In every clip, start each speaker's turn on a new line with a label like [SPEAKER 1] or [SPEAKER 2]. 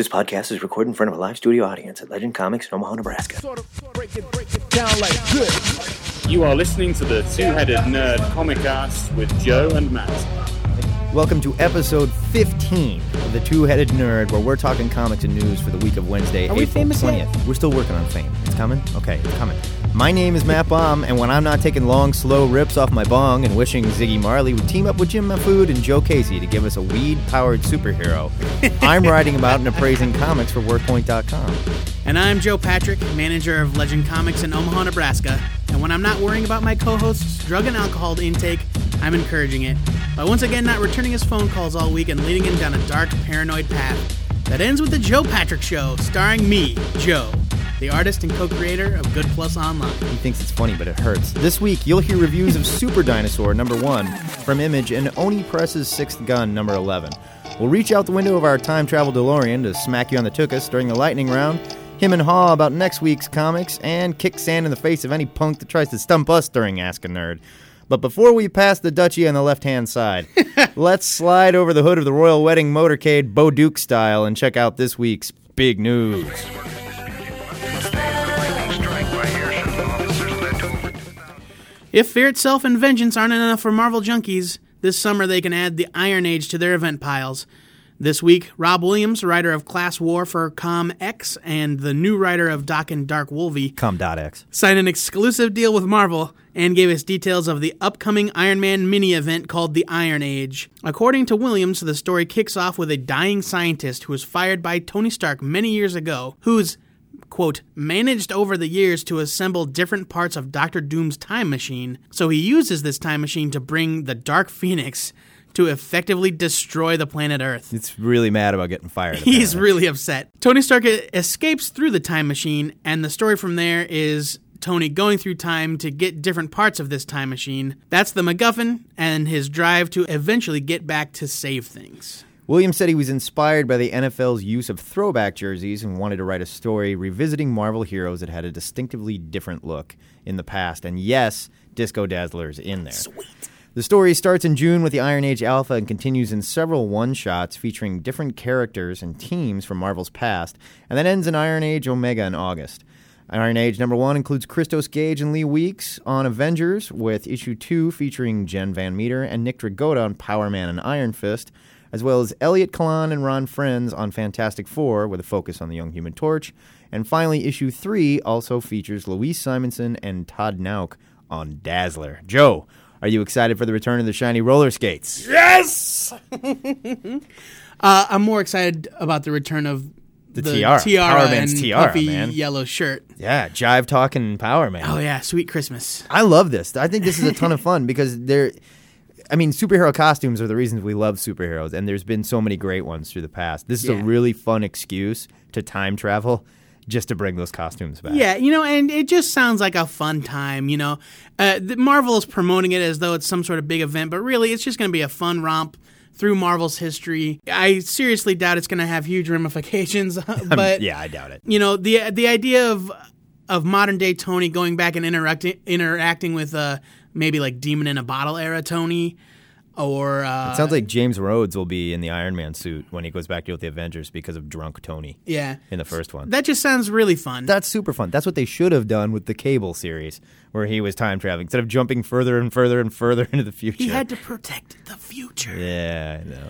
[SPEAKER 1] This podcast is recorded in front of a live studio audience at Legend Comics in Omaha, Nebraska.
[SPEAKER 2] You are listening to the Two Headed Nerd Comic Cast with Joe and Matt.
[SPEAKER 3] Welcome to episode 15 of the Two Headed Nerd, where we're talking comics and news for the week of Wednesday,
[SPEAKER 4] Are we
[SPEAKER 3] April
[SPEAKER 4] famous yet?
[SPEAKER 3] 20th. We're still working on fame. It's coming? Okay, it's coming. My name is Matt Baum, and when I'm not taking long, slow rips off my bong and wishing Ziggy Marley would team up with Jim Mahfood and Joe Casey to give us a weed powered superhero, I'm writing about and appraising comics for WordPoint.com.
[SPEAKER 4] And I'm Joe Patrick, manager of Legend Comics in Omaha, Nebraska. And when I'm not worrying about my co host's drug and alcohol intake, I'm encouraging it by once again not returning his phone calls all week and leading him down a dark, paranoid path that ends with The Joe Patrick Show, starring me, Joe, the artist and co creator of Good Plus Online.
[SPEAKER 3] He thinks it's funny, but it hurts. This week, you'll hear reviews of Super Dinosaur number one from Image and Oni Press's Sixth Gun number 11. We'll reach out the window of our time travel DeLorean to smack you on the tuchus during the lightning round, him and Haw about next week's comics, and kick sand in the face of any punk that tries to stump us during Ask a Nerd. But before we pass the duchy on the left hand side, let's slide over the hood of the Royal Wedding motorcade Bo Duke style and check out this week's big news.
[SPEAKER 4] If fear itself and vengeance aren't enough for Marvel junkies, this summer they can add the Iron Age to their event piles. This week, Rob Williams, writer of Class War for Com X and the new writer of Daken Dark Wolvie,
[SPEAKER 3] Com.x.
[SPEAKER 4] signed an exclusive deal with Marvel and gave us details of the upcoming Iron Man mini event called the Iron Age. According to Williams, the story kicks off with a dying scientist who was fired by Tony Stark many years ago, who's quote, managed over the years to assemble different parts of Doctor Doom's time machine. So he uses this time machine to bring the Dark Phoenix to effectively destroy the planet Earth.
[SPEAKER 3] It's really mad about getting fired.
[SPEAKER 4] He's really upset. Tony Stark escapes through the time machine, and the story from there is Tony going through time to get different parts of this time machine. That's the MacGuffin and his drive to eventually get back to save things.
[SPEAKER 3] Williams said he was inspired by the NFL's use of throwback jerseys and wanted to write a story revisiting Marvel heroes that had a distinctively different look in the past. And yes, Disco Dazzler's in there. Sweet. The story starts in June with the Iron Age Alpha and continues in several one shots featuring different characters and teams from Marvel's past, and then ends in Iron Age Omega in August. Iron Age number one includes Christos Gage and Lee Weeks on Avengers, with issue two featuring Jen Van Meter and Nick Dragotta on Power Man and Iron Fist, as well as Elliot Kalan and Ron Frenz on Fantastic Four, with a focus on the Young Human Torch. And finally, issue three also features Louise Simonson and Todd Nauck on Dazzler. Joe, are you excited for the return of the shiny roller skates?
[SPEAKER 4] Yes! uh, I'm more excited about the return of
[SPEAKER 3] The tiara. Power
[SPEAKER 4] and
[SPEAKER 3] Man's tiara,
[SPEAKER 4] puffy
[SPEAKER 3] man.
[SPEAKER 4] yellow shirt.
[SPEAKER 3] Yeah, Jive Talking Power Man.
[SPEAKER 4] Oh yeah, sweet Christmas.
[SPEAKER 3] I love this. I think this is a ton of fun because they're. I mean, superhero costumes are the reasons we love superheroes, and there's been so many great ones through the past. This is
[SPEAKER 4] Yeah.
[SPEAKER 3] a really fun excuse to time travel just to bring those costumes back.
[SPEAKER 4] Yeah, you know, and it just sounds like a fun time. You know, uh, Marvel is promoting it as though it's some sort of big event, but really, it's just going to be a fun romp through Marvel's history. I seriously doubt it's going to have huge ramifications, but
[SPEAKER 3] yeah, I doubt it.
[SPEAKER 4] you know, the the idea of of modern day Tony going back and interacting interacting with uh, maybe like Demon in a Bottle era Tony, or uh,
[SPEAKER 3] It sounds like James Rhodes will be in the Iron Man suit when he goes back to deal with the Avengers because of drunk Tony
[SPEAKER 4] yeah,
[SPEAKER 3] in the first one.
[SPEAKER 4] that just sounds really fun.
[SPEAKER 3] That's super fun. That's what they should have done with the Cable series, where he was time traveling instead of jumping further and further and further into the future.
[SPEAKER 4] he had to protect the future.
[SPEAKER 3] Yeah, I know.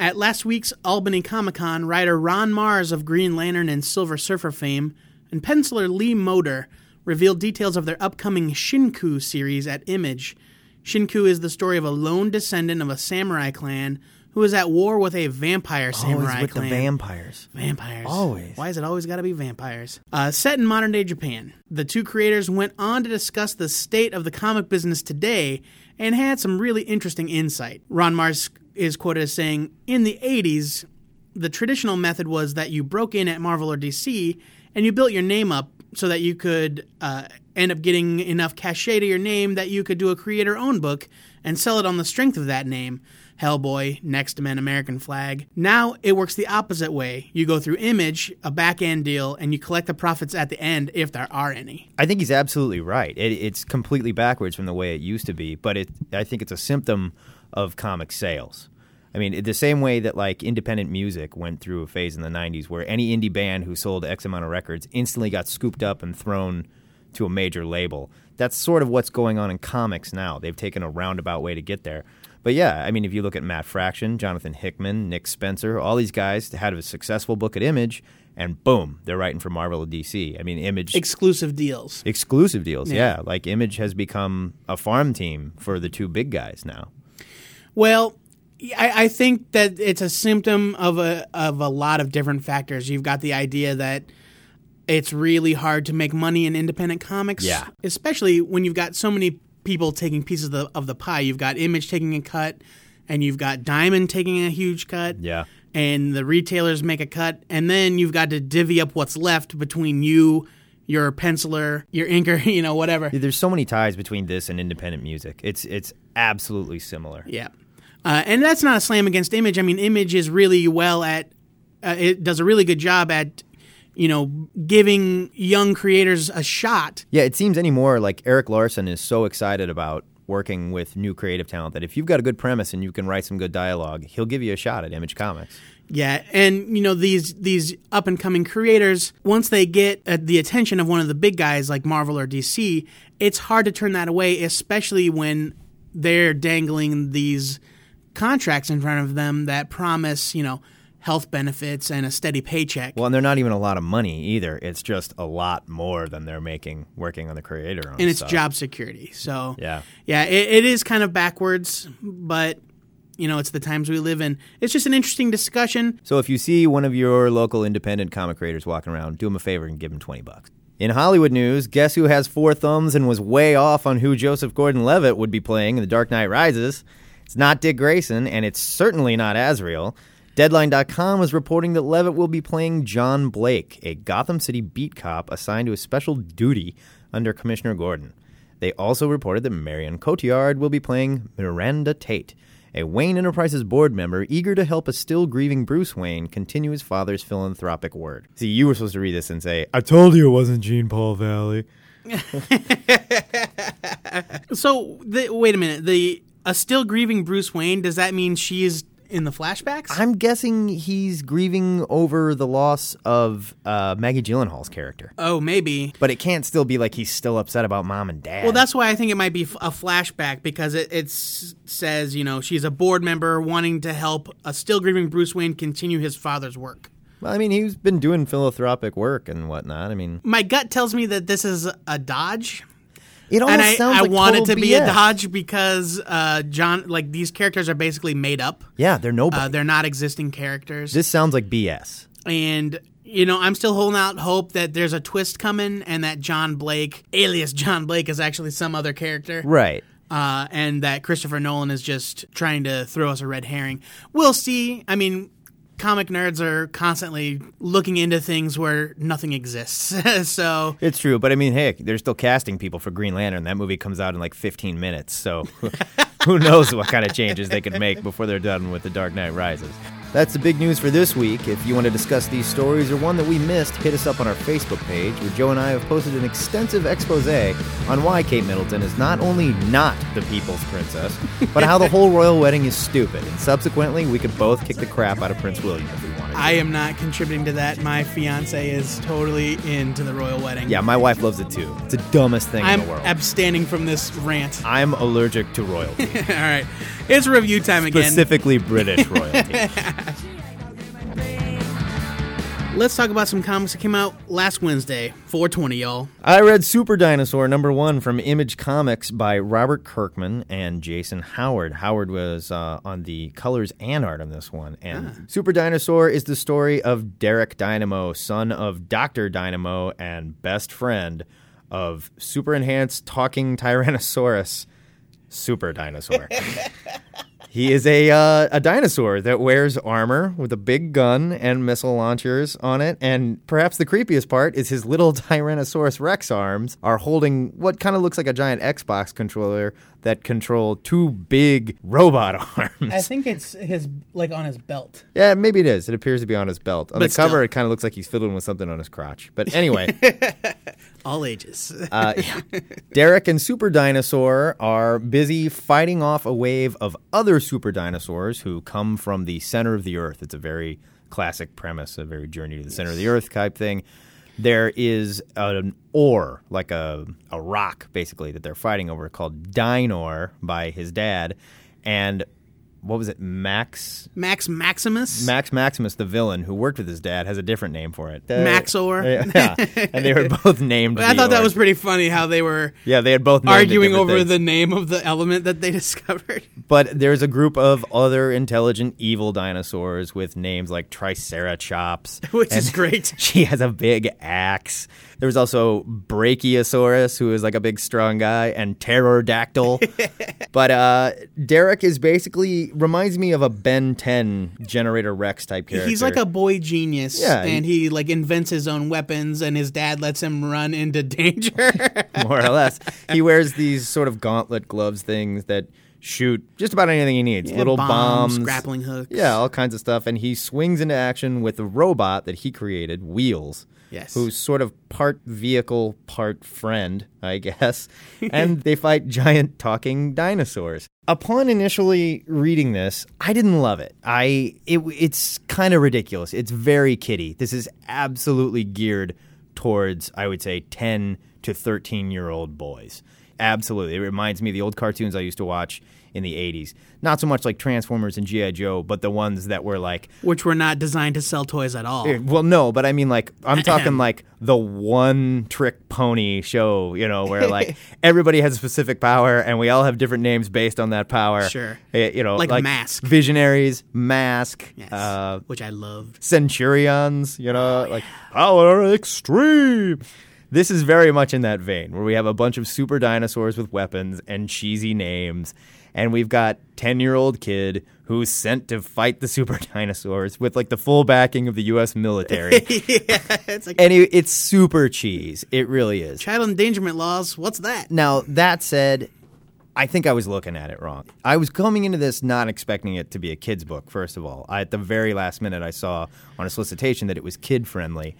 [SPEAKER 4] At last week's Albany Comic Con, writer Ron Marz of Green Lantern and Silver Surfer fame and penciler Lee Moder revealed details of their upcoming Shinku series at Image. Shinku is the story of a lone descendant of a samurai clan who is at war with a vampire samurai
[SPEAKER 3] Always with
[SPEAKER 4] clan.
[SPEAKER 3] the vampires.
[SPEAKER 4] Vampires.
[SPEAKER 3] Always.
[SPEAKER 4] Why has it always got to be vampires? Uh, set in modern day Japan, the two creators went on to discuss the state of the comic business today and had some really interesting insight. Ron Marz is quoted as saying, In the 80s, the traditional method was that you broke in at Marvel or DC and you built your name up so that you could uh, end up getting enough cachet to your name that you could do a creator owned book and sell it on the strength of that name. Hellboy, Next Men, American Flag. Now it works the opposite way. You go through Image, a back end deal, and you collect the profits at the end if there are any.
[SPEAKER 3] I think he's absolutely right. It, it's completely backwards from the way it used to be, but it, I think it's a symptom of comic sales. I mean, the same way that like independent music went through a phase in the 90s where any indie band who sold X amount of records instantly got scooped up and thrown to a major label. That's sort of what's going on in comics now. They've taken a roundabout way to get there. But yeah, I mean, if you look at Matt Fraction, Jonathan Hickman, Nick Spencer, all these guys had a successful book at Image, and boom, they're writing for Marvel or DC. I mean, Image
[SPEAKER 4] Exclusive deals.
[SPEAKER 3] exclusive deals.
[SPEAKER 4] Yeah.
[SPEAKER 3] Yeah. like Image has become a farm team for the two big guys now.
[SPEAKER 4] Well, I, I think that it's a symptom of a of a lot of different factors. You've got the idea that it's really hard to make money in independent comics.
[SPEAKER 3] Yeah.
[SPEAKER 4] Especially when you've got so many people taking pieces of the, of the pie. You've got Image taking a cut, and you've got Diamond taking a huge cut.
[SPEAKER 3] Yeah.
[SPEAKER 4] And the retailers make a cut, and then you've got to divvy up what's left between you, your penciler, your inker, you know, whatever.
[SPEAKER 3] There's so many ties between this and independent music. It's it's absolutely similar.
[SPEAKER 4] Yeah. Uh, and that's not a slam against Image. I mean, Image is really well at, uh, it does a really good job at, you know, giving young creators a shot.
[SPEAKER 3] Yeah, it seems anymore like Erik Larsen is so excited about working with new creative talent that if you've got a good premise and you can write some good dialogue, he'll give you a shot at Image Comics.
[SPEAKER 4] Yeah, and you know these these up and coming creators, once they get uh, the attention of one of the big guys like Marvel or DC, it's hard to turn that away, especially when they're dangling these contracts in front of them that promise, you know, health benefits and a steady paycheck.
[SPEAKER 3] Well, and they're not even a lot of money either. It's just a lot more than they're making working on the creator.
[SPEAKER 4] and it's job security. So
[SPEAKER 3] Yeah.
[SPEAKER 4] yeah, it, it is kind of backwards, but you know, it's the times we live in. It's just an interesting discussion.
[SPEAKER 3] So if you see one of your local independent comic creators walking around, do him a favor and give him 20 bucks. In Hollywood news, guess who has four thumbs and was way off on who Joseph Gordon-Levitt would be playing in The Dark Knight Rises? It's not Dick Grayson, and it's certainly not Azrael. Deadline.com is reporting that Levitt will be playing John Blake, a Gotham City beat cop assigned to a special duty under Commissioner Gordon. They also reported that Marion Cotillard will be playing Miranda Tate, a Wayne Enterprises board member eager to help a still grieving Bruce Wayne continue his father's philanthropic work. See, you were supposed to read this and say, I told you it wasn't Jean Paul Valley.
[SPEAKER 4] So the, wait a minute, the a still grieving Bruce Wayne. Does that mean she is in the flashbacks?
[SPEAKER 3] I'm guessing he's grieving over the loss of uh, Maggie Gyllenhaal's character.
[SPEAKER 4] oh, maybe.
[SPEAKER 3] But it can't still be like he's still upset about mom and dad.
[SPEAKER 4] Well, that's why I think it might be a flashback because it, it says, you know, she's a board member wanting to help a still grieving Bruce Wayne continue his father's work.
[SPEAKER 3] Well, I mean, he's been doing philanthropic work and whatnot. I mean,
[SPEAKER 4] My gut tells me that this is a dodge.
[SPEAKER 3] It almost
[SPEAKER 4] and I,
[SPEAKER 3] sounds
[SPEAKER 4] I
[SPEAKER 3] like
[SPEAKER 4] want it
[SPEAKER 3] total
[SPEAKER 4] to be a dodge because uh, John, like these characters are basically made up.
[SPEAKER 3] Yeah, they're nobody.
[SPEAKER 4] Uh, they're not existing characters.
[SPEAKER 3] this sounds like BS.
[SPEAKER 4] and you know, I'm still holding out hope that there's a twist coming and that John Blake, alias John Blake, is actually some other character.
[SPEAKER 3] Right.
[SPEAKER 4] uh, and that Christopher Nolan is just trying to throw us a red herring. We'll see. I mean, comic nerds are constantly looking into things where nothing exists. so
[SPEAKER 3] It's true, but I mean, hey, they're still casting people for Green Lantern. That movie comes out in like 15 minutes, so who knows what kind of changes they could make before they're done with The Dark Knight Rises. That's the big news for this week. If you want to discuss these stories or one that we missed, hit us up on our Facebook page, where Joe and I have posted an extensive expose on why Kate Middleton is not only not the people's princess, but how the whole royal wedding is stupid. And subsequently, we could both kick the crap out of Prince William if we wanted to.
[SPEAKER 4] I am not contributing to that. My fiance is totally into the royal wedding.
[SPEAKER 3] yeah, my wife loves it too. It's the dumbest thing
[SPEAKER 4] I'm
[SPEAKER 3] in the world.
[SPEAKER 4] abstaining from this rant.
[SPEAKER 3] I'm allergic to royalty,
[SPEAKER 4] All right, it's review time again.
[SPEAKER 3] specifically British royalty.
[SPEAKER 4] Let's talk about some comics that came out last Wednesday, 420, y'all.
[SPEAKER 3] I read Super Dinosaur number one from Image Comics by Robert Kirkman and Jason Howard. Howard was uh, on the colors and art on this one. And Super Dinosaur is the story of Derek Dynamo, son of Dr. Dynamo and best friend of super enhanced talking Tyrannosaurus, Super Dinosaur. He is a uh, a dinosaur that wears armor with a big gun and missile launchers on it, and perhaps the creepiest part is his little Tyrannosaurus Rex arms are holding what kind of looks like a giant Xbox controller that control two big robot arms.
[SPEAKER 4] I think it's his like on his belt.
[SPEAKER 3] yeah, maybe it is. It appears to be on his belt. On
[SPEAKER 4] But
[SPEAKER 3] the cover,
[SPEAKER 4] still.
[SPEAKER 3] it kind of looks like he's fiddling with something on his crotch. But anyway,
[SPEAKER 4] All ages.
[SPEAKER 3] Uh, yeah. Derek and Super Dinosaur are busy fighting off a wave of other super dinosaurs who come from the center of the Earth. It's a very classic premise, a very journey to the center of the Earth type thing. There is an ore, like a, a rock, basically, that they're fighting over called Dynore by his dad. And what was it? Max
[SPEAKER 4] Max Maximus.
[SPEAKER 3] Max Maximus, the villain who worked with his dad, has a different name for it. Uh,
[SPEAKER 4] Maxor.
[SPEAKER 3] Yeah, and they were both named.
[SPEAKER 4] I
[SPEAKER 3] the
[SPEAKER 4] thought that
[SPEAKER 3] ore.
[SPEAKER 4] was pretty funny how they were
[SPEAKER 3] Yeah, they had both named
[SPEAKER 4] arguing
[SPEAKER 3] different
[SPEAKER 4] over
[SPEAKER 3] things.
[SPEAKER 4] the name of the element that they discovered.
[SPEAKER 3] But there's a group of other intelligent evil dinosaurs with names like Triceratops,
[SPEAKER 4] Which is great.
[SPEAKER 3] She has a big axe. There was also Brachiosaurus, who is like a big strong guy, and Pterodactyl. but uh, Derek is basically reminds me of a Ben 10 Generator Rex type character.
[SPEAKER 4] He's like a boy genius,
[SPEAKER 3] Yeah,
[SPEAKER 4] and he like invents his own weapons, and his dad lets him run into danger.
[SPEAKER 3] more or less. He wears these sort of gauntlet gloves things that shoot just about anything he needs.
[SPEAKER 4] Yeah,
[SPEAKER 3] Little
[SPEAKER 4] bombs,
[SPEAKER 3] bombs,
[SPEAKER 4] grappling hooks.
[SPEAKER 3] Yeah, all kinds of stuff. And he swings into action with a robot that he created, Wheels.
[SPEAKER 4] Yes.
[SPEAKER 3] Who's sort of part vehicle, part friend, I guess. and they fight giant talking dinosaurs. Upon initially reading this, I didn't love it. I it, it's kind of ridiculous. It's very kiddie. This is absolutely geared towards, I would say, 10 to 13 year old boys. Absolutely. It reminds me of the old cartoons I used to watch in the 80s. Not so much like Transformers and G.I. Joe, but the ones that were like,
[SPEAKER 4] which were not designed to sell toys at all.
[SPEAKER 3] eh, well, no, but I mean, like, I'm talking like the one trick pony show, you know, where like everybody has a specific power and we all have different names based on that power.
[SPEAKER 4] Sure.
[SPEAKER 3] Eh, You know,
[SPEAKER 4] Like
[SPEAKER 3] like,
[SPEAKER 4] Mask.
[SPEAKER 3] Visionaries, Mask,
[SPEAKER 4] Yes,
[SPEAKER 3] uh,
[SPEAKER 4] which I loved.
[SPEAKER 3] Centurions, you know,
[SPEAKER 4] Oh,
[SPEAKER 3] like power extreme. This is very much in that vein where we have a bunch of super dinosaurs with weapons and cheesy names, and we've got 10 year old kid who's sent to fight the super dinosaurs with like the full backing of the U.S. military.
[SPEAKER 4] yeah, It's like
[SPEAKER 3] and it, it's super cheese. It really is.
[SPEAKER 4] child endangerment laws. What's that?
[SPEAKER 3] Now, that said, I think I was looking at it wrong. I was coming into this not expecting it to be a kid's book, first of all. I, at the very last minute, I saw on a solicitation that it was kid friendly.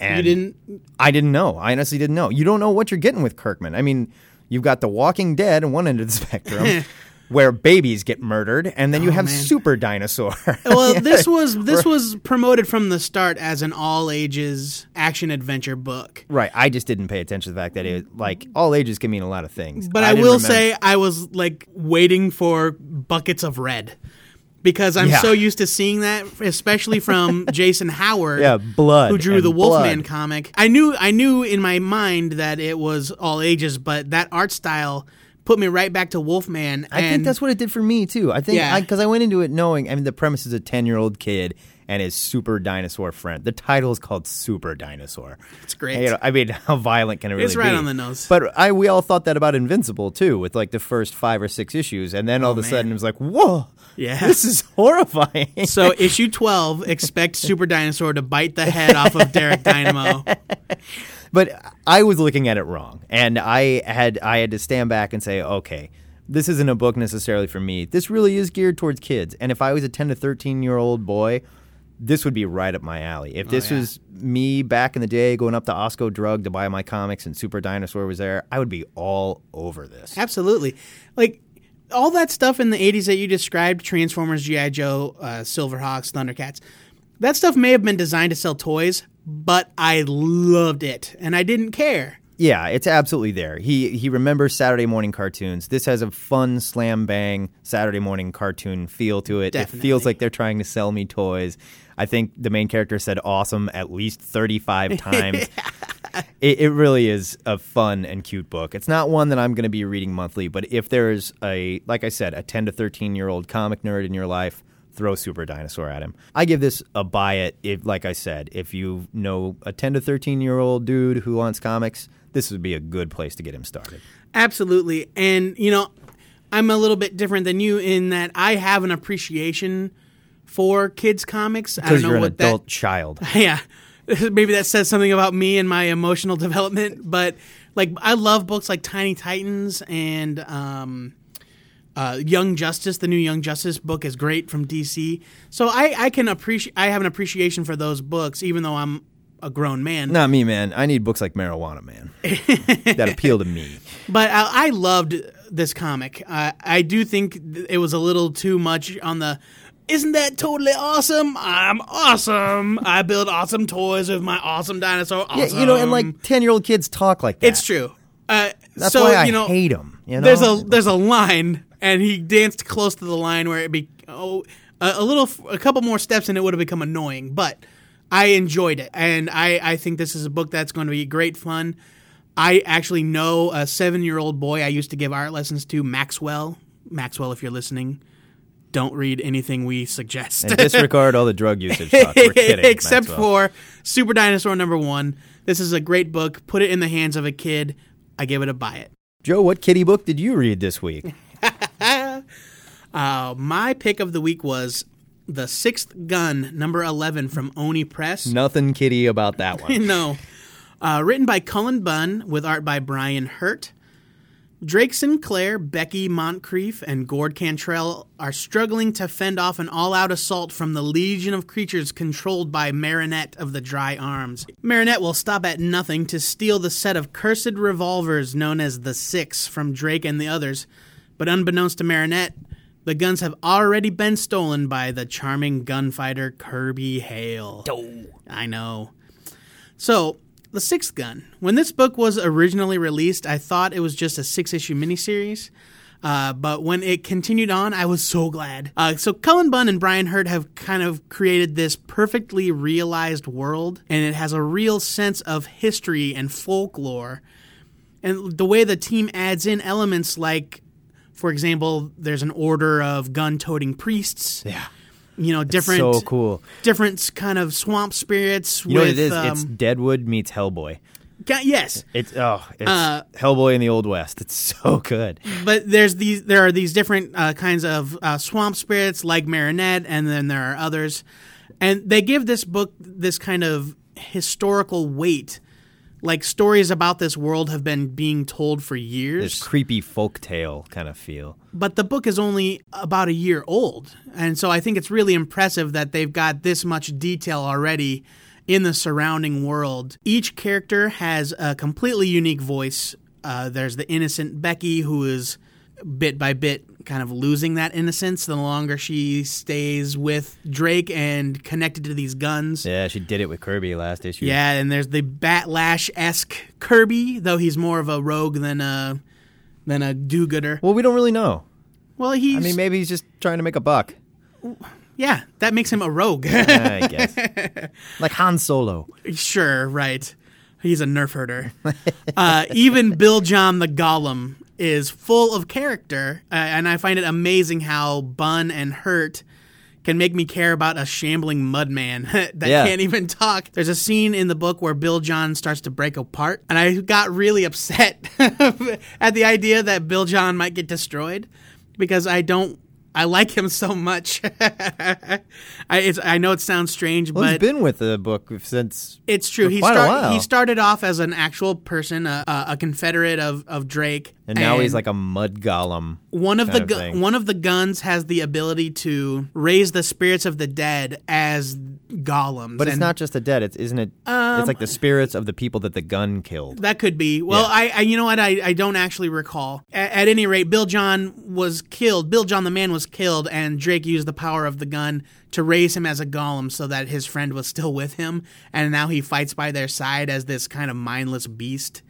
[SPEAKER 3] And
[SPEAKER 4] You didn't.
[SPEAKER 3] I didn't know. I honestly didn't know. You don't know what you're getting with Kirkman. I mean, you've got The Walking Dead on one end of the spectrum. Where babies get murdered, and then you oh, have
[SPEAKER 4] Oh, man.
[SPEAKER 3] Super Dinosaur.
[SPEAKER 4] Well, this was this was promoted from the start as an all ages action adventure book.
[SPEAKER 3] right. I just didn't pay attention to the fact that it like all ages can mean a lot of things.
[SPEAKER 4] But I,
[SPEAKER 3] didn't
[SPEAKER 4] will
[SPEAKER 3] remember-
[SPEAKER 4] say I was like waiting for buckets of red because I'm
[SPEAKER 3] Yeah.
[SPEAKER 4] so used to seeing that, especially from Jason Howard.
[SPEAKER 3] Yeah, blood
[SPEAKER 4] Who drew the Wolfman
[SPEAKER 3] blood.
[SPEAKER 4] comic? I knew I knew in my mind that it was all ages, but that art style put me right back to Wolfman.
[SPEAKER 3] I think that's what it did for me too. I think
[SPEAKER 4] Yeah.
[SPEAKER 3] because I, went into it knowing. I mean, the premise is a ten-year-old kid and his super dinosaur friend. The title is called Super Dinosaur.
[SPEAKER 4] It's great.
[SPEAKER 3] You know, I mean, how violent can it really be?
[SPEAKER 4] It's right
[SPEAKER 3] be?
[SPEAKER 4] on the nose.
[SPEAKER 3] But I we all thought that about Invincible too, with like the first five or six issues, and then oh, all of a
[SPEAKER 4] Oh, man.
[SPEAKER 3] sudden it was like, whoa,
[SPEAKER 4] Yeah.
[SPEAKER 3] this is horrifying.
[SPEAKER 4] So issue twelve, expect Super Dinosaur to bite the head off of Derek Dynamo.
[SPEAKER 3] But I was looking at it wrong, and I had I had to stand back and say, okay, this isn't a book necessarily for me. This really is geared towards kids, and if I was a ten to thirteen year old boy, this would be right up my alley. If this
[SPEAKER 4] yeah.
[SPEAKER 3] was me back in the day going up to Osco Drug to buy my comics and Super Dinosaur was there, I would be all over this.
[SPEAKER 4] Absolutely. Like all that stuff in the 80s that you described Transformers, G.I. Joe, uh, Silverhawks, Thundercats that stuff may have been designed to sell toys, but I loved it and I didn't care.
[SPEAKER 3] Yeah, it's absolutely there. He he remembers Saturday morning cartoons. This has a fun slam bang Saturday morning cartoon feel to it. It feels like they're trying to sell me toys. I think the main character said awesome at least 35 times. it, it really is a fun and cute book. It's not one that I'm going to be reading monthly, but if there's a like I said, a 10 to 13 year old comic nerd in your life, throw Super Dinosaur at him. I give this a buy it if like I said, if you know a 10 to 13 year old dude who wants comics, this would be a good place to get him started.
[SPEAKER 4] Absolutely. And, you know, I'm a little bit different than you in that I have an appreciation for kids' comics. I don't
[SPEAKER 3] Because
[SPEAKER 4] know
[SPEAKER 3] you're an
[SPEAKER 4] what
[SPEAKER 3] adult child.
[SPEAKER 4] Yeah. Maybe that says something about me and my emotional development. But, like, I love books like Tiny Titans and um, uh, Young Justice. The new Young Justice book is great from DC. So I, I can appreciate, I have an appreciation for those books, even though I'm a grown man.
[SPEAKER 3] Not me, man. I need books like Marijuana Man that appeal to me.
[SPEAKER 4] But I, I loved this comic. Uh, I do think th- it was a little too much on the. Isn't that totally awesome? I'm awesome. I build awesome toys with my awesome dinosaur. Awesome.
[SPEAKER 3] Yeah, you know, and like ten year old kids talk like that.
[SPEAKER 4] it's true. Uh,
[SPEAKER 3] That's
[SPEAKER 4] so,
[SPEAKER 3] why I
[SPEAKER 4] you know,
[SPEAKER 3] hate them. You know,
[SPEAKER 4] There's a there's a line, and he danced close to the line where it be oh a, a little a couple more steps, and it would have become annoying. But I enjoyed it, and I I think this is a book that's going to be great fun. I actually know a seven year old boy I used to give art lessons to, Maxwell. Maxwell, if you're listening, don't read anything we suggest.
[SPEAKER 3] and disregard all the drug usage talk. We're kidding,
[SPEAKER 4] Except
[SPEAKER 3] Maxwell.
[SPEAKER 4] for Super Dinosaur number one. This is a great book. Put it in the hands of a kid. I give it a buy it.
[SPEAKER 3] Joe. What kitty book did you read this week?
[SPEAKER 4] Uh, my pick of the week was The Sixth Gun, number 11 from Oni Press.
[SPEAKER 3] Nothing kitty about that one.
[SPEAKER 4] no. Uh, written by Cullen Bunn with art by Brian Hurtt. Drake Sinclair, Becky Moncrief, and Gord Cantrell are struggling to fend off an all out assault from the legion of creatures controlled by Marinette of the Dry Arms. Marinette will stop at nothing to steal the set of cursed revolvers known as the Six from Drake and the others, but unbeknownst to Marinette, the guns have already been stolen by the charming gunfighter Kirby Hale. I know. So, The Sixth Gun. When this book was originally released, I thought it was just a six issue miniseries. Uh, but when it continued on, I was so glad. Uh, so Cullen Bunn and Brian Hurtt have kind of created this perfectly realized world, and it has a real sense of history and folklore. And the way the team adds in elements like, for example, there's an order of gun-toting priests.
[SPEAKER 3] yeah,
[SPEAKER 4] You know, different
[SPEAKER 3] so cool.
[SPEAKER 4] different kind of swamp spirits.
[SPEAKER 3] You know
[SPEAKER 4] with,
[SPEAKER 3] what it is?
[SPEAKER 4] Um,
[SPEAKER 3] it's Deadwood meets Hellboy.
[SPEAKER 4] ga- yes,
[SPEAKER 3] It's oh, it's
[SPEAKER 4] Uh,
[SPEAKER 3] Hellboy in the Old West. It's so good.
[SPEAKER 4] but there's these. There are these different uh, kinds of uh, swamp spirits, like Marinette, and then there are others, and they give this book this kind of historical weight. Like stories about this world have been being told for years.
[SPEAKER 3] This creepy folktale kind of feel.
[SPEAKER 4] but the book is only about a year old. And so I think it's really impressive that they've got this much detail already in the surrounding world. Each character has a completely unique voice. Uh, there's the innocent Becky, who is bit by bit kind of losing that innocence the longer she stays with Drake and connected to these guns.
[SPEAKER 3] Yeah, she did it with Kirby last issue.
[SPEAKER 4] Yeah, and there's the Batlash esque Kirby, though he's more of a rogue than a than a do-gooder.
[SPEAKER 3] Well, we don't really know.
[SPEAKER 4] Well, he's
[SPEAKER 3] I mean, maybe he's just trying to make a buck.
[SPEAKER 4] Yeah, that makes him a rogue.
[SPEAKER 3] I guess. like Han Solo.
[SPEAKER 4] sure, right. He's a nerf herder. uh, even Bill John the Golem is full of character, uh, and I find it amazing how Bunn and Hurtt can make me care about a shambling mudman that
[SPEAKER 3] Yeah.
[SPEAKER 4] can't even talk. There's a scene in the book where Bill John starts to break apart, and I got really upset at the idea that Bill John might get destroyed because I don't. I like him so much. I, it's, I know it sounds strange,
[SPEAKER 3] Well,
[SPEAKER 4] but
[SPEAKER 3] he's been with the book since.
[SPEAKER 4] it's true. He start, he started off as an actual person, a, a, a Confederate of, of Drake,
[SPEAKER 3] And now he's like a mud golem.
[SPEAKER 4] one of the
[SPEAKER 3] of
[SPEAKER 4] gu- one of the guns has the ability to raise the spirits of the dead as golems.
[SPEAKER 3] But it's
[SPEAKER 4] and
[SPEAKER 3] not just the dead. It's isn't it? it's like the um, spirits of the people that the gun killed.
[SPEAKER 4] That could be. Well,
[SPEAKER 3] Yeah.
[SPEAKER 4] I, I, you know what? I, I don't actually recall. At, at any rate, Bill John was killed. Bill John the man was killed, and Drake used the power of the gun to raise him as a golem, so that his friend was still with him, and now he fights by their side as this kind of mindless beast.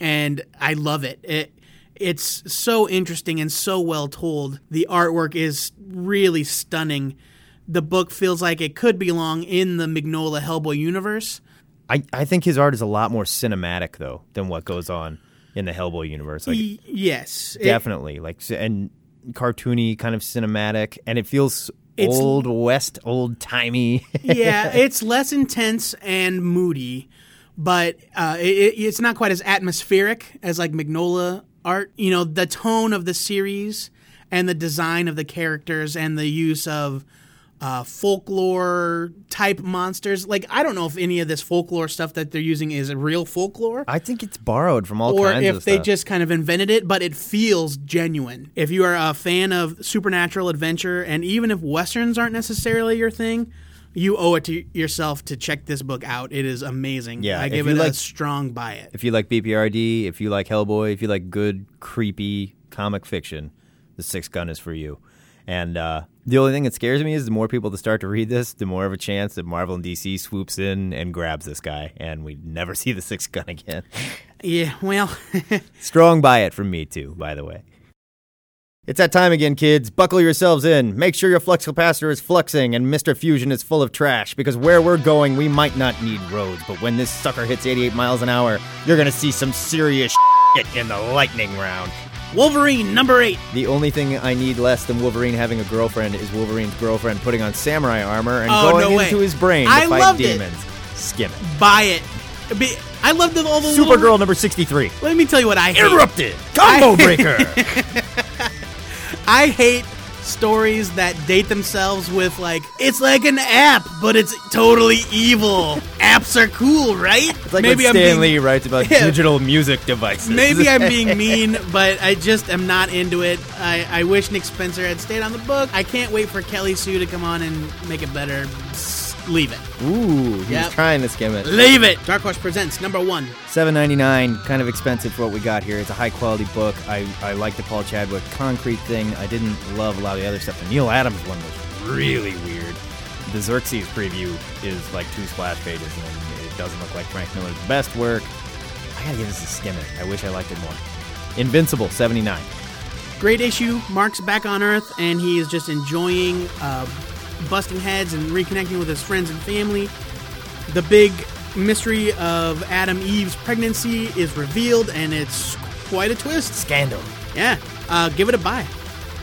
[SPEAKER 4] And I love it. It it's so interesting and so well told. The artwork is really stunning. The book feels like it could belong in the Mignola Hellboy universe.
[SPEAKER 3] I, I think his art is a lot more cinematic though than what goes on in the Hellboy universe. Like
[SPEAKER 4] Y- yes, It-
[SPEAKER 3] definitely like and cartoony kind of cinematic, and it feels
[SPEAKER 4] It's-
[SPEAKER 3] old west, old timey.
[SPEAKER 4] yeah, it's less intense and moody, but uh, it, it's not quite as atmospheric as like Mignola art. You know, the tone of the series and the design of the characters and the use of uh, folklore type monsters. Like, I don't know if any of this folklore stuff that they're using is real folklore.
[SPEAKER 3] I think it's borrowed from all
[SPEAKER 4] or
[SPEAKER 3] kinds
[SPEAKER 4] if they
[SPEAKER 3] stuff.
[SPEAKER 4] just kind of invented it, but it feels genuine. If you are a fan of supernatural adventure, and even if westerns aren't necessarily your thing, you owe it to yourself to check this book out. It is amazing.
[SPEAKER 3] Yeah,
[SPEAKER 4] I give it a strong buy it.
[SPEAKER 3] If you like BPRD, if you like Hellboy, if you like good, creepy comic fiction, The Six Gun is for you. And uh, the only thing that scares me is the more people that start to read this, the more of a chance that Marvel and DC swoops in and grabs this guy, and we never see the Six Gun again.
[SPEAKER 4] Yeah, well,
[SPEAKER 3] Strong buy it from me, too, by the way. It's that time again, kids. Buckle yourselves in. Make sure your flux capacitor is fluxing and Mr. Fusion is full of trash because where we're going, we might not need roads, but when this sucker hits 88 miles an hour, you're gonna see some serious shit in the lightning round.
[SPEAKER 4] Wolverine number eight.
[SPEAKER 3] The only thing I need less than Wolverine having a girlfriend is Wolverine's girlfriend putting on samurai armor and
[SPEAKER 4] Oh,
[SPEAKER 3] going
[SPEAKER 4] no way.
[SPEAKER 3] into his brain to
[SPEAKER 4] I
[SPEAKER 3] fight
[SPEAKER 4] loved it.
[SPEAKER 3] demons. Skim it.
[SPEAKER 4] Buy it. Be- I love the, all the
[SPEAKER 3] Supergirl number 63.
[SPEAKER 4] Let me tell you what I hate.
[SPEAKER 3] Interrupted. Combo breaker.
[SPEAKER 4] I hate stories that date themselves with like it's like an app, but it's totally evil. Apps are cool, right?
[SPEAKER 3] It's like when Stan
[SPEAKER 4] being,
[SPEAKER 3] Lee writes about
[SPEAKER 4] Yeah.
[SPEAKER 3] digital music devices.
[SPEAKER 4] Maybe I'm being mean, but I just am not into it. I, I wish Nick Spencer had stayed on the book. I can't wait for Kelly Sue to come on and make it better. Leave it.
[SPEAKER 3] Ooh, he's
[SPEAKER 4] Yep.
[SPEAKER 3] trying to skim it.
[SPEAKER 4] Leave it. Dark Horse presents number one.
[SPEAKER 3] Seven ninety nine, kind of expensive for what we got here. It's a high quality book. I, I like the Paul Chadwick concrete thing. I didn't love a lot of the other stuff. The Neal Adams one was really weird. The Xerxes preview is like two splash pages, and it doesn't look like Frank Miller's best work. I gotta give this a skim it. I wish I liked it more. Invincible seventy nine.
[SPEAKER 4] Great issue. Mark's back on Earth, and he is just enjoying uh, busting heads and reconnecting with his friends and family. The big mystery of Atom Eve's pregnancy is revealed, and it's quite a twist.
[SPEAKER 3] Scandal.
[SPEAKER 4] Yeah, uh, give it a buy.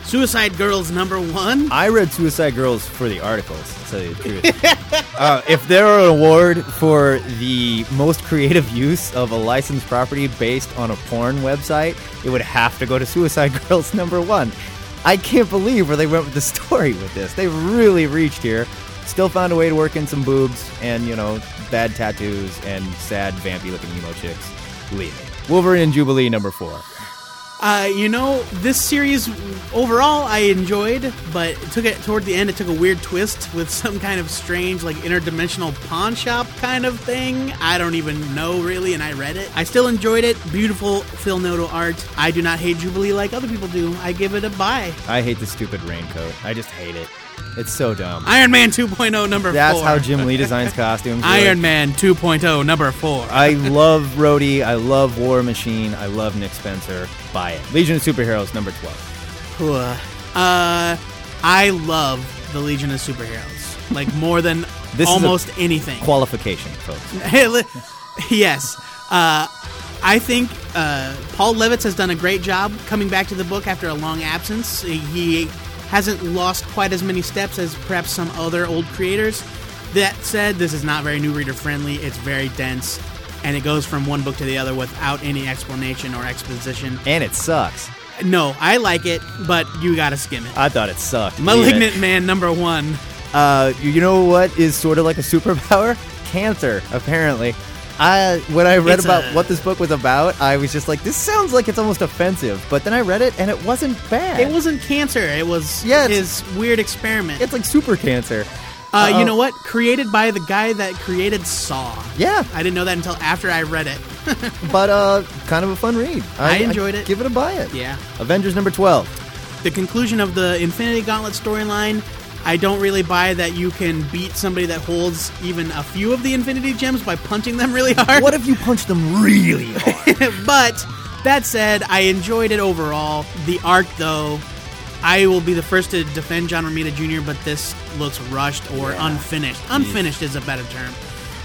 [SPEAKER 4] Suicide Girls number one.
[SPEAKER 3] I read Suicide Girls for the articles, to tell you the truth. uh, if there were an award for the most creative use of a licensed property based on a porn website, it would have to go to Suicide Girls number one. I can't believe where they went with the story with this. They really reached here. Still found a way to work in some boobs and, you know, bad tattoos and sad, vampy looking emo chicks. Leave it. Wolverine and Jubilee number four.
[SPEAKER 4] Uh, you know, this series overall I enjoyed, but it took it toward the end. It took a weird twist with some kind of strange, like interdimensional pawn shop kind of thing. I don't even know really, and I read it. I still enjoyed it. Beautiful Phil Noto art. I do not hate Jubilee like other people do. I give it a buy.
[SPEAKER 3] I hate the stupid raincoat. I just hate it. It's so dumb.
[SPEAKER 4] Iron Man 2.0 number
[SPEAKER 3] That's
[SPEAKER 4] four.
[SPEAKER 3] how Jim Lee designs costumes.
[SPEAKER 4] Iron
[SPEAKER 3] really.
[SPEAKER 4] Man 2.0 number four.
[SPEAKER 3] I love Rhodey. I love War Machine. I love Nick Spencer. Buy it. Legion of Superheroes, number 12.
[SPEAKER 4] Uh, I love the Legion of Superheroes like more than
[SPEAKER 3] This
[SPEAKER 4] almost anything.
[SPEAKER 3] Qualification, folks.
[SPEAKER 4] Yes. Uh, I think uh, Paul Levitz has done a great job coming back to the book after a long absence. He hasn't lost quite as many steps as perhaps some other old creators. That said, this is not very new reader friendly. It's very dense, and it goes from one book to the other without any explanation or exposition.
[SPEAKER 3] And it sucks.
[SPEAKER 4] No, I like it, but you gotta skim it.
[SPEAKER 3] I thought it sucked.
[SPEAKER 4] Malignant Man number one.
[SPEAKER 3] Uh, you know what is sort of like a superpower? Cancer, apparently. I when I read
[SPEAKER 4] It's
[SPEAKER 3] about
[SPEAKER 4] a-
[SPEAKER 3] what this book was about, I was just like, this sounds like it's almost offensive. But then I read it, and it wasn't bad.
[SPEAKER 4] It wasn't cancer. It was
[SPEAKER 3] Yeah,
[SPEAKER 4] his weird experiment.
[SPEAKER 3] It's like super cancer.
[SPEAKER 4] Uh, you know what? Created by the guy that created Saw.
[SPEAKER 3] Yeah,
[SPEAKER 4] I didn't know that until after I read it.
[SPEAKER 3] but uh, kind of a fun read.
[SPEAKER 4] I enjoyed it.
[SPEAKER 3] Give it a buy it.
[SPEAKER 4] Yeah.
[SPEAKER 3] Avengers number twelve.
[SPEAKER 4] The conclusion of the Infinity Gauntlet storyline, I don't really buy that you can beat somebody that holds even a few of the Infinity Gems by punching them really hard.
[SPEAKER 3] What if you punch them really hard?
[SPEAKER 4] but that said, I enjoyed it overall. The art, though, I will be the first to defend John Romita Jr., but this looks rushed or unfinished. Unfinished is a better term.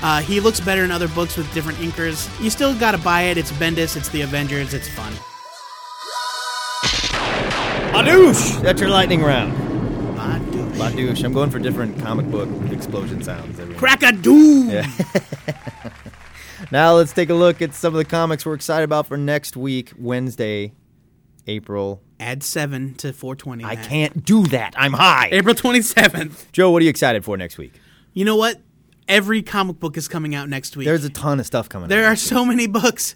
[SPEAKER 4] Uh, he looks better in other books with different inkers. You still gotta buy it. It's Bendis, it's the Avengers, it's fun.
[SPEAKER 3] Adoosh! That's your lightning round. Ladouche. I'm going for different comic book explosion sounds.
[SPEAKER 4] Crack-a-doo!
[SPEAKER 3] Yeah. Now let's take a look at some of the comics we're excited about for next week, Wednesday, April.
[SPEAKER 4] Add 7 to 420.
[SPEAKER 3] I
[SPEAKER 4] Matt.
[SPEAKER 3] can't do that. I'm high.
[SPEAKER 4] April 27th.
[SPEAKER 3] Joe, what are you excited for next week?
[SPEAKER 4] You know what? Every comic book is coming out next week.
[SPEAKER 3] There's a ton of stuff coming.
[SPEAKER 4] There
[SPEAKER 3] out.
[SPEAKER 4] are so many books.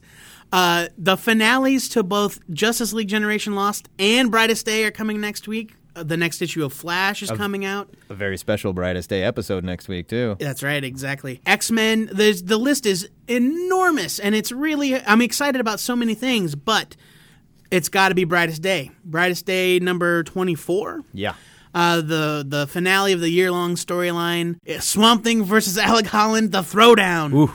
[SPEAKER 4] Uh, the finales to both Justice League Generation Lost and Brightest Day are coming next week. The next issue of Flash is coming out.
[SPEAKER 3] A very special Brightest Day episode next week, too.
[SPEAKER 4] That's right, exactly. X Men. The the list is enormous, and it's really. I'm excited about so many things, but it's got to be Brightest Day. Brightest Day number 24.
[SPEAKER 3] Yeah.
[SPEAKER 4] Uh, the the finale of the year long storyline, Swamp Thing versus Alec Holland, the throwdown.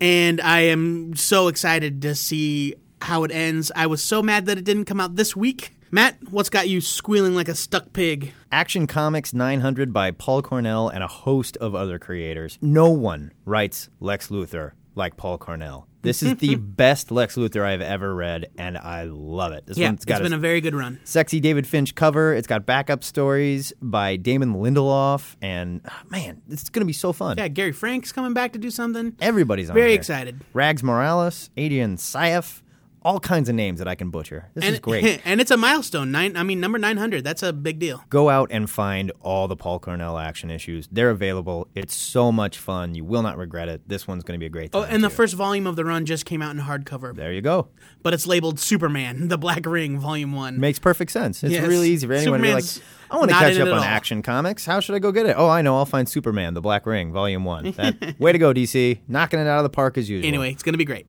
[SPEAKER 4] And I am so excited to see how it ends. I was so mad that it didn't come out this week. Matt, what's got you squealing like a stuck pig?
[SPEAKER 3] Action Comics 900 by Paul Cornell and a host of other creators. No one writes Lex Luthor like Paul Cornell. This is the best Lex Luthor I've ever read, and I love it. This
[SPEAKER 4] Yeah,
[SPEAKER 3] one's got
[SPEAKER 4] it's been a very good run.
[SPEAKER 3] sexy David Finch cover. It's got backup stories by Damon Lindelof, and ah, man, it's going to be so fun.
[SPEAKER 4] Yeah, Gary Frank's coming back to do something.
[SPEAKER 3] Everybody's on
[SPEAKER 4] Very
[SPEAKER 3] there.
[SPEAKER 4] excited.
[SPEAKER 3] Rags Morales, Adrian Syaf, all kinds of names that I can butcher. This
[SPEAKER 4] and,
[SPEAKER 3] is great.
[SPEAKER 4] and it's a milestone. Nine. I mean, number nine hundred. That's a big deal.
[SPEAKER 3] Go out and find all the Paul Cornell action issues. They're available. It's so much fun. You will not regret it. This one's going to be a great oh, time.
[SPEAKER 4] Oh, and the first volume of the run just came out in hardcover,
[SPEAKER 3] There you go.
[SPEAKER 4] but it's labeled Superman: The Black Ring, Volume One.
[SPEAKER 3] Makes perfect sense. It's
[SPEAKER 4] Yes.
[SPEAKER 3] really easy for anyone to be like, I want to catch up on
[SPEAKER 4] all.
[SPEAKER 3] action comics. How should I go get it? Oh, I know. I'll find Superman, The Black Ring, Volume 1. That, way to go, DC. Knocking it out of the park as usual.
[SPEAKER 4] Anyway, it's gonna be great.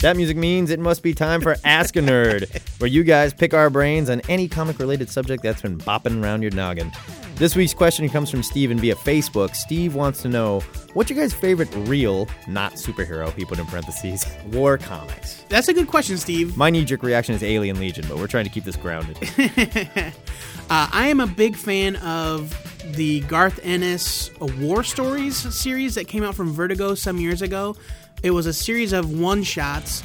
[SPEAKER 3] That music means it must be time for Ask a Nerd, where you guys pick our brains on any comic related subject that's been bopping around your noggin. This week's question comes from Steven via Facebook. Steve wants to know what's your guys' favorite real, not superhero, he put in parentheses, war comics?
[SPEAKER 4] That's a good question, Steve.
[SPEAKER 3] My knee jerk reaction is Alien Legion, but we're trying to keep this grounded.
[SPEAKER 4] Uh, I am a big fan of the Garth Ennis War Stories series that came out from Vertigo some years ago. It was a series of one shots,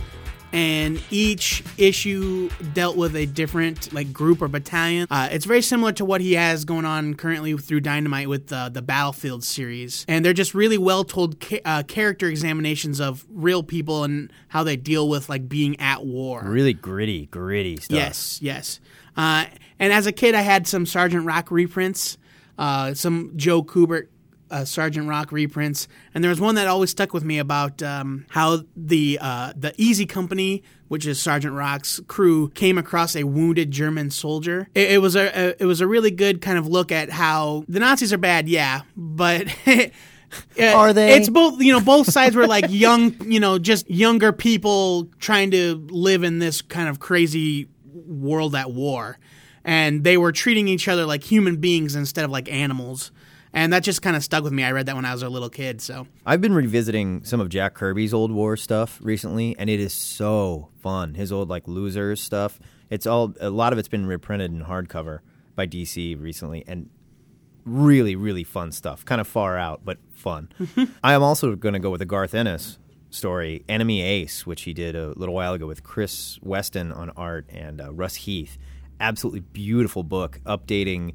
[SPEAKER 4] and each issue dealt with a different like group or battalion. Uh, it's very similar to what he has going on currently through Dynamite with uh, the Battlefield series, and they're just really well told ca- uh, character examinations of real people and how they deal with like being at war.
[SPEAKER 3] really gritty, gritty stuff.
[SPEAKER 4] Yes, yes. Uh, and as a kid, I had some Sergeant Rock reprints, uh, some Joe Kubert uh, Sergeant Rock reprints, and there was one that always stuck with me about um, how the uh, the Easy Company, which is Sergeant Rock's crew, came across a wounded German soldier. It, it was a, a it was a really good kind of look at how the Nazis are bad, yeah, but.
[SPEAKER 3] Are they?
[SPEAKER 4] It's both. You know, both sides were like young. You know, just younger people trying to live in this kind of crazy world at war, and they were treating each other like human beings instead of like animals. And that just kind of stuck with me. I read that when I was a little kid. So
[SPEAKER 3] I've been revisiting some of Jack Kirby's old war stuff recently, and it is so fun. His old like losers stuff. It's all a lot of it's been reprinted in hardcover by DC recently, and really, really fun stuff. Kind of far out, but fun. I am also going to go with a Garth Ennis story, Enemy Ace, which he did a little while ago with Chris Weston on art and uh, Russ Heath. Absolutely beautiful book, updating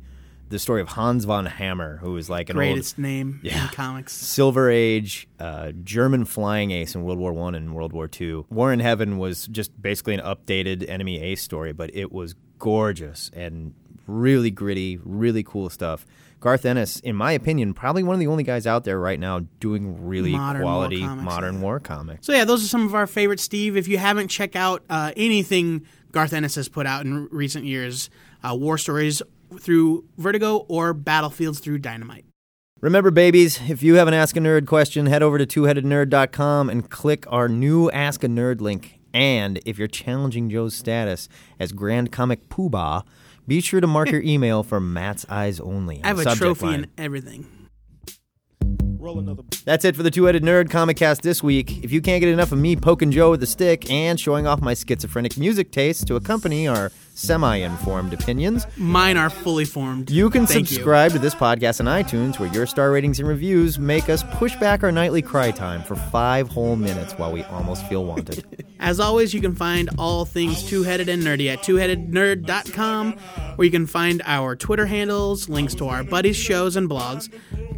[SPEAKER 3] the story of Hans von Hammer, who was like an old
[SPEAKER 4] greatest name
[SPEAKER 3] Yeah.
[SPEAKER 4] in comics.
[SPEAKER 3] Silver Age, uh, German flying ace in World War One and World War Two. War in Heaven was just basically an updated enemy ace story, but it was gorgeous and really gritty, really cool stuff. Garth Ennis, in my opinion, probably one of the only guys out there right now doing really
[SPEAKER 4] Modern war
[SPEAKER 3] quality
[SPEAKER 4] comics,
[SPEAKER 3] modern
[SPEAKER 4] yeah.
[SPEAKER 3] war comics.
[SPEAKER 4] So yeah, those are some of our favorites, Steve. If you haven't checked out uh, anything Garth Ennis has put out in recent years, uh, War Stories through Vertigo or Battlefields through Dynamite.
[SPEAKER 3] Remember, babies, if you have an Ask a Nerd question, head over to twoheadednerd.com and click our new Ask a Nerd link. And if you're challenging Joe's status as Grand Comic Poobah, be sure to mark your email for Matt's Eyes Only.
[SPEAKER 4] I have a trophy
[SPEAKER 3] line.
[SPEAKER 4] and everything.
[SPEAKER 3] That's it for the Two Headed Nerd Comic Cast this week. If you can't get enough of me poking Joe with a stick and showing off my schizophrenic music taste to accompany our semi informed opinions,
[SPEAKER 4] Mine are fully formed.
[SPEAKER 3] You can
[SPEAKER 4] Thank
[SPEAKER 3] subscribe to this podcast on iTunes, where your star ratings and reviews make us push back our nightly cry time for five whole minutes while we almost feel wanted.
[SPEAKER 4] As always, you can find all things two headed and nerdy at twoheadednerd.com, where you can find our Twitter handles, links to our buddies' shows and blogs,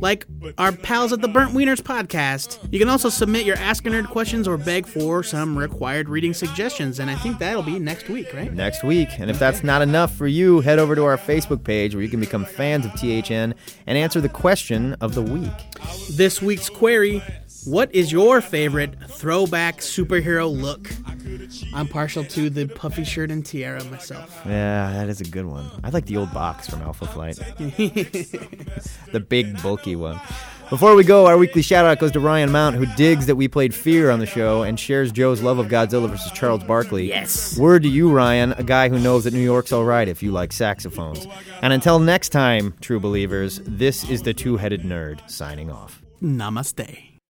[SPEAKER 4] like our pals at the Burnt Wieners podcast. You can also submit your Ask a Nerd questions or beg for some required reading suggestions, and I think that'll be next week, right?
[SPEAKER 3] Next week, and if that's not enough for you, head over to our Facebook page where you can become fans of THN and answer the question of the week.
[SPEAKER 4] This week's query What is your favorite throwback superhero look? I'm partial to the puffy shirt and tiara myself.
[SPEAKER 3] Yeah, that is a good one. I like the old box from Alpha Flight. the big, bulky one. Before we go, our weekly shout out goes to Ryan Mount, who digs that we played Fear on the show and shares Joe's love of Godzilla versus Charles Barkley.
[SPEAKER 4] Yes.
[SPEAKER 3] Word to you, Ryan, a guy who knows that New York's all right if you like saxophones. And until next time, true believers, this is the two headed nerd signing off.
[SPEAKER 4] Namaste.